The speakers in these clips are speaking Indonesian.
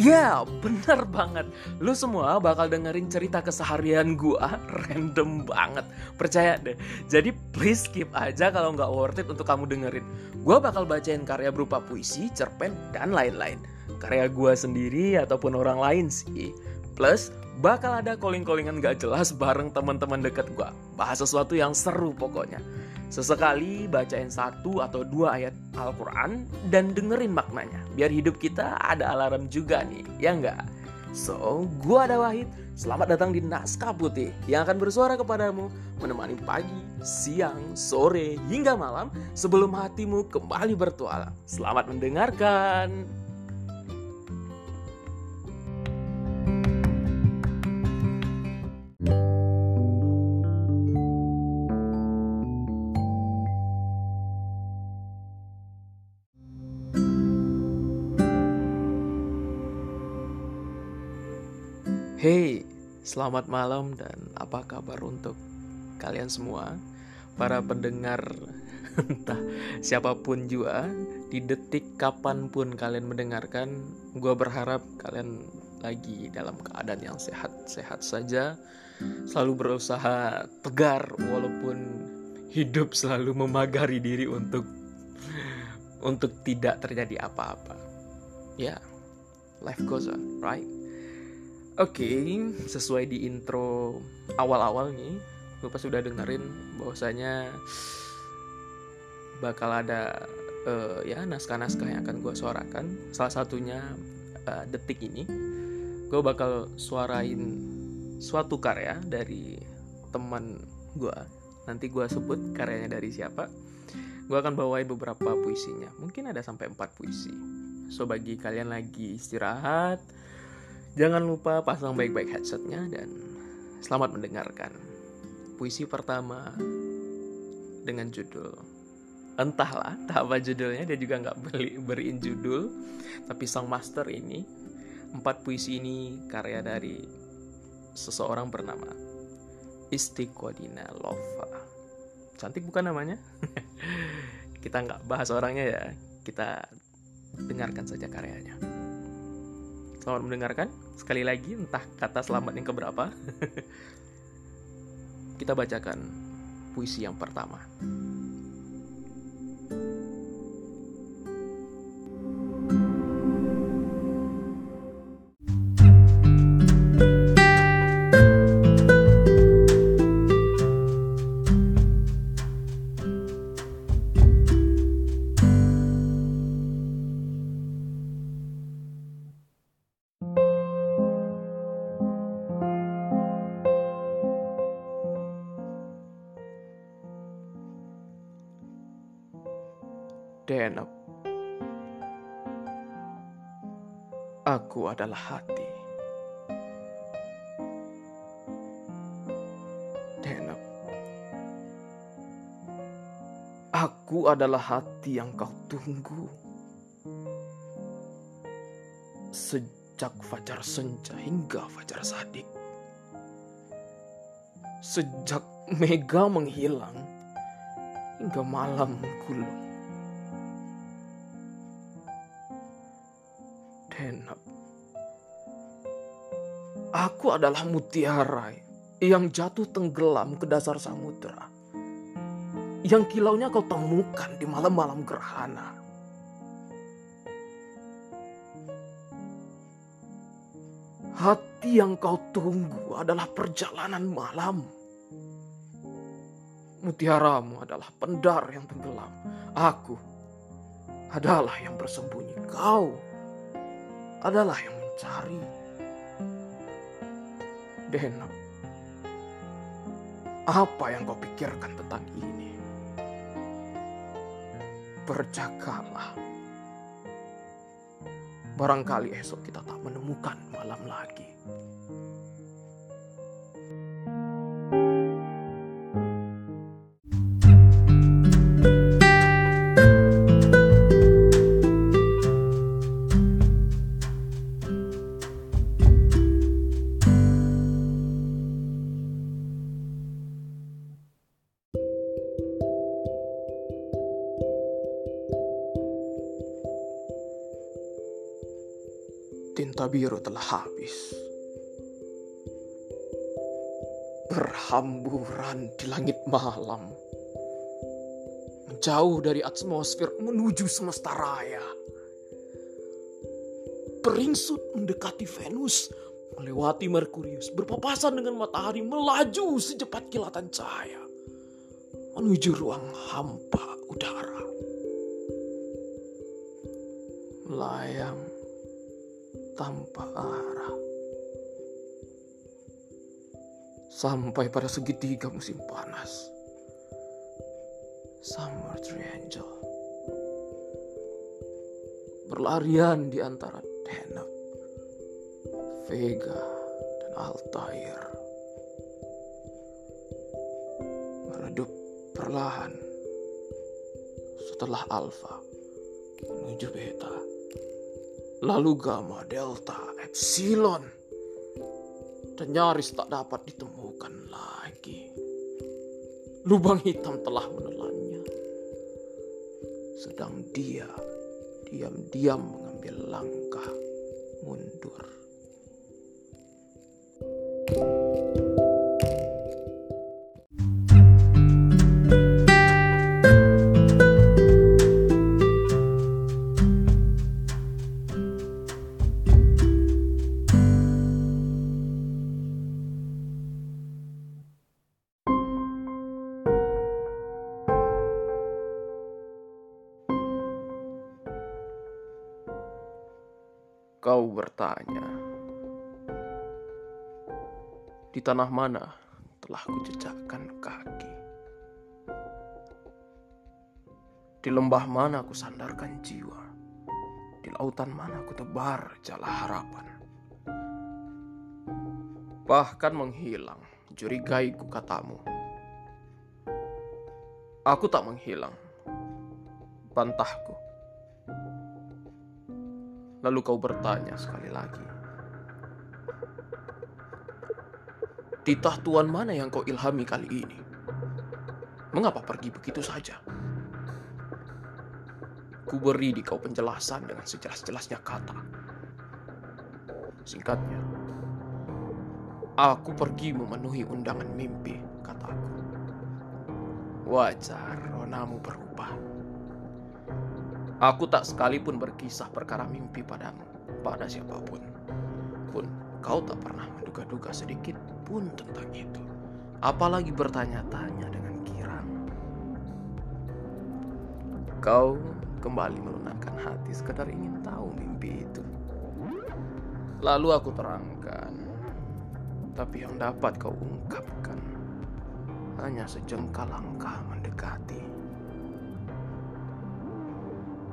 Ya, bener banget. Lu semua bakal dengerin cerita keseharian gua random banget. Percaya deh. Jadi please skip aja kalau nggak worth it untuk kamu dengerin. Gua bakal bacain karya berupa puisi, cerpen, dan lain-lain. Karya gua sendiri ataupun orang lain sih. Plus, bakal ada calling-callingan gak jelas bareng teman-teman deket gua. Bahas sesuatu yang seru pokoknya. Sesekali bacain satu atau dua ayat Al-Quran dan dengerin maknanya. Biar hidup kita ada alarm juga nih, ya nggak? So, gua ada Wahid. Selamat datang di Naskah Putih yang akan bersuara kepadamu menemani pagi, siang, sore, hingga malam sebelum hatimu kembali bertualang. Selamat mendengarkan. Hey, selamat malam dan apa kabar untuk kalian semua Para pendengar entah siapa pun juga Di detik kapan pun kalian mendengarkan Gue berharap kalian lagi dalam keadaan yang sehat-sehat saja Selalu berusaha tegar walaupun hidup selalu memagari diri untuk untuk tidak terjadi apa-apa. Ya, yeah, life goes on, right? Oke, okay, sesuai di intro awal-awal nih, gue pas udah dengerin bahwasanya bakal ada uh, ya naskah-naskah yang akan gue suarakan. Salah satunya uh, detik ini, gue bakal suarain suatu karya dari teman gue. Nanti gue sebut karyanya dari siapa. Gue akan bawain beberapa puisinya. Mungkin ada sampai empat puisi. So bagi kalian lagi istirahat, Jangan lupa pasang baik-baik headsetnya dan selamat mendengarkan. Puisi pertama dengan judul entahlah. Tak apa judulnya dia juga nggak beli beriin judul. Tapi sang master ini empat puisi ini karya dari seseorang bernama Istiqodina Lova cantik bukan namanya? Kita nggak bahas orangnya ya. Kita dengarkan saja karyanya Selamat mendengarkan. Sekali lagi, entah kata selamat yang keberapa. Kita bacakan puisi yang pertama. Aku adalah hati. Denok. Aku adalah hati yang kau tunggu. Sejak fajar senja hingga fajar sadik. Sejak mega menghilang hingga malam mengkulung. Henap. Aku adalah mutiara yang jatuh tenggelam ke dasar samudera. Yang kilaunya kau temukan di malam-malam gerhana. Hati yang kau tunggu adalah perjalanan malam. Mutiaramu adalah pendar yang tenggelam. Aku adalah yang bersembunyi. Kau adalah yang mencari. Dena, apa yang kau pikirkan tentang ini? Berjagalah. Barangkali esok kita tak menemukan malam lagi. tinta biru telah habis. Berhamburan di langit malam. menjauh dari atmosfer menuju semesta raya. Peringsut mendekati Venus, melewati Merkurius, berpapasan dengan matahari, melaju secepat kilatan cahaya menuju ruang hampa udara. Layang tanpa arah. Sampai pada segitiga musim panas. Summer Triangle. Berlarian di antara Deneb, Vega, dan Altair. Meredup perlahan setelah Alpha menuju Beta lalu gamma, delta, epsilon, dan nyaris tak dapat ditemukan lagi. Lubang hitam telah menelannya, sedang dia diam-diam mengambil langkah mundur. Kau bertanya, di tanah mana telah kujejakkan kaki? Di lembah mana ku sandarkan jiwa? Di lautan mana ku tebar jala harapan? Bahkan menghilang, curigaiku katamu. Aku tak menghilang, bantahku. Lalu kau bertanya sekali lagi. Titah Tuhan mana yang kau ilhami kali ini? Mengapa pergi begitu saja? Ku beri di kau penjelasan dengan sejelas-jelasnya kata. Singkatnya, aku pergi memenuhi undangan mimpi, kataku. Wajar ronamu berubah. Aku tak sekalipun berkisah perkara mimpi padamu, pada siapa pun. Pun kau tak pernah menduga-duga sedikit pun tentang itu. Apalagi bertanya-tanya dengan kirang. Kau kembali melunakkan hati sekadar ingin tahu mimpi itu. Lalu aku terangkan. Tapi yang dapat kau ungkapkan hanya sejengkal langkah mendekati.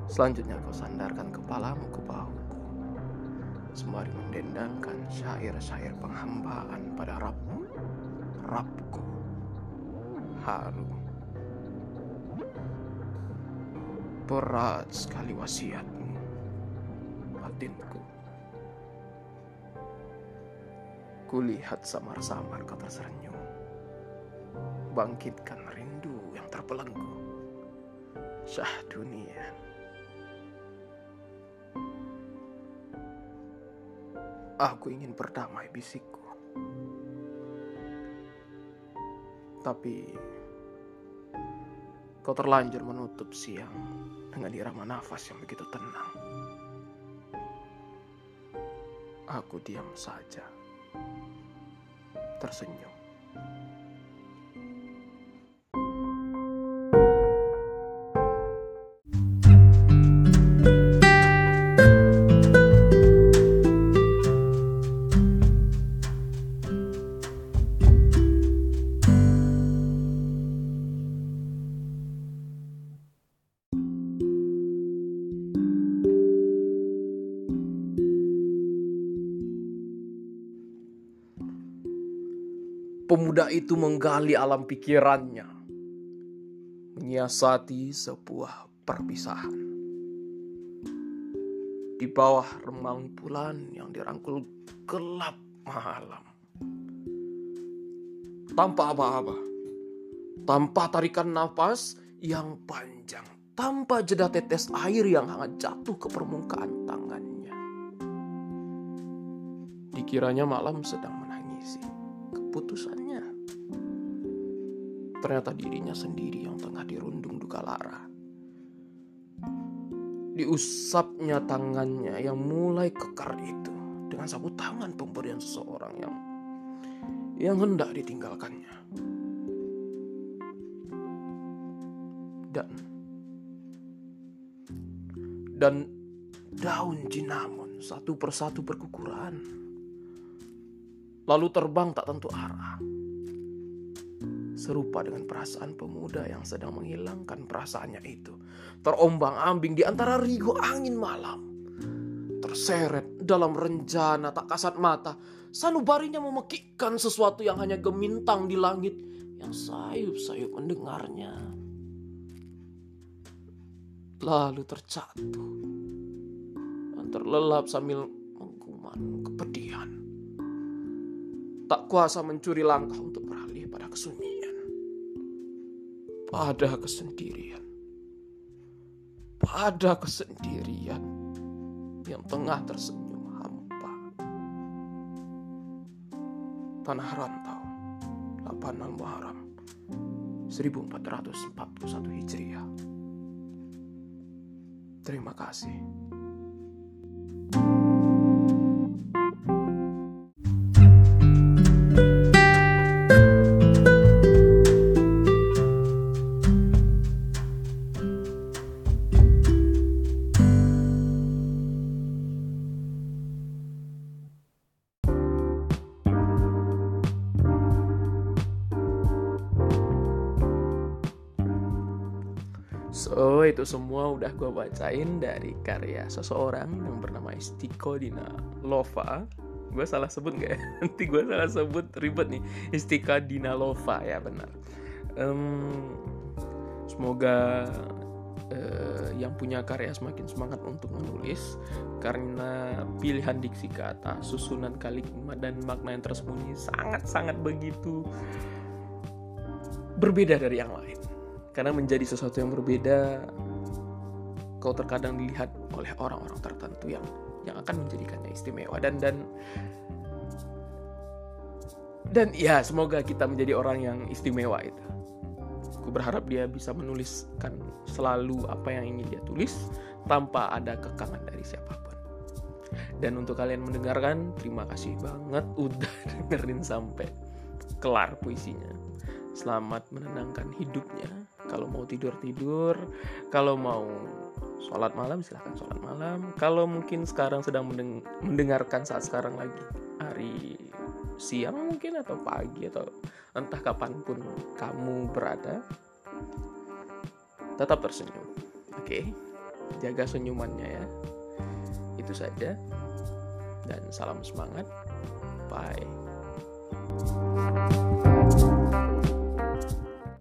Selanjutnya kau sandarkan kepalamu ke bahuku. Sembari mendendangkan syair-syair penghambaan pada Rabmu. Rabku. Haru. Berat sekali wasiatmu. Batinku. Kulihat samar-samar kau tersenyum. Bangkitkan rindu yang terbelenggu. Syah dunia. Aku ingin berdamai bisikku. Tapi kau terlanjur menutup siang dengan irama nafas yang begitu tenang. Aku diam saja, tersenyum. Pemuda itu menggali alam pikirannya, menyiasati sebuah perpisahan. Di bawah remang bulan yang dirangkul gelap malam. Tanpa apa-apa, tanpa tarikan nafas yang panjang, tanpa jeda tetes air yang hangat jatuh ke permukaan tangannya. Dikiranya malam sedang menangisi keputusannya. Ternyata dirinya sendiri yang tengah dirundung duka lara. Diusapnya tangannya yang mulai kekar itu dengan sapu tangan pemberian seseorang yang yang hendak ditinggalkannya. Dan dan daun cinnamon satu persatu berkukuran. Lalu terbang tak tentu arah. Serupa dengan perasaan pemuda yang sedang menghilangkan perasaannya itu. Terombang-ambing di antara rigo angin malam. Terseret dalam rencana tak kasat mata. Sanubarinya memekikkan sesuatu yang hanya gemintang di langit. Yang sayup-sayup mendengarnya. Lalu terjatuh. Dan terlelap sambil mengkuman kepedihan. Tak kuasa mencuri langkah untuk beralih pada kesunyian. Pada kesendirian. Pada kesendirian yang tengah tersenyum hampa. Tanah Rantau, 8 Muharram 1441 Hijriah. Terima kasih. So itu semua udah gue bacain dari karya seseorang yang bernama Istiko Dina Lova. Gue salah sebut gak ya? Nanti gue salah sebut ribet nih. Istika Dina Lova ya benar. Um, Semoga uh, yang punya karya semakin semangat untuk menulis Karena pilihan diksi kata, susunan kalimat dan makna yang tersembunyi sangat-sangat begitu berbeda dari yang lain karena menjadi sesuatu yang berbeda kau terkadang dilihat oleh orang-orang tertentu yang yang akan menjadikannya istimewa. Dan dan dan ya semoga kita menjadi orang yang istimewa itu. Aku berharap dia bisa menuliskan selalu apa yang ingin dia tulis tanpa ada kekangan dari siapa pun. Dan untuk kalian mendengarkan terima kasih banget udah dengerin sampai kelar puisinya. Selamat menenangkan hidupnya kalau mau tidur tidur. Kalau mau sholat malam silahkan sholat malam. Kalau mungkin sekarang sedang mendeng mendengarkan saat sekarang lagi hari siang mungkin atau pagi atau entah kapan pun kamu berada tetap tersenyum. Oke? Okay? jaga senyumannya ya. Itu saja. Dan salam semangat. Bye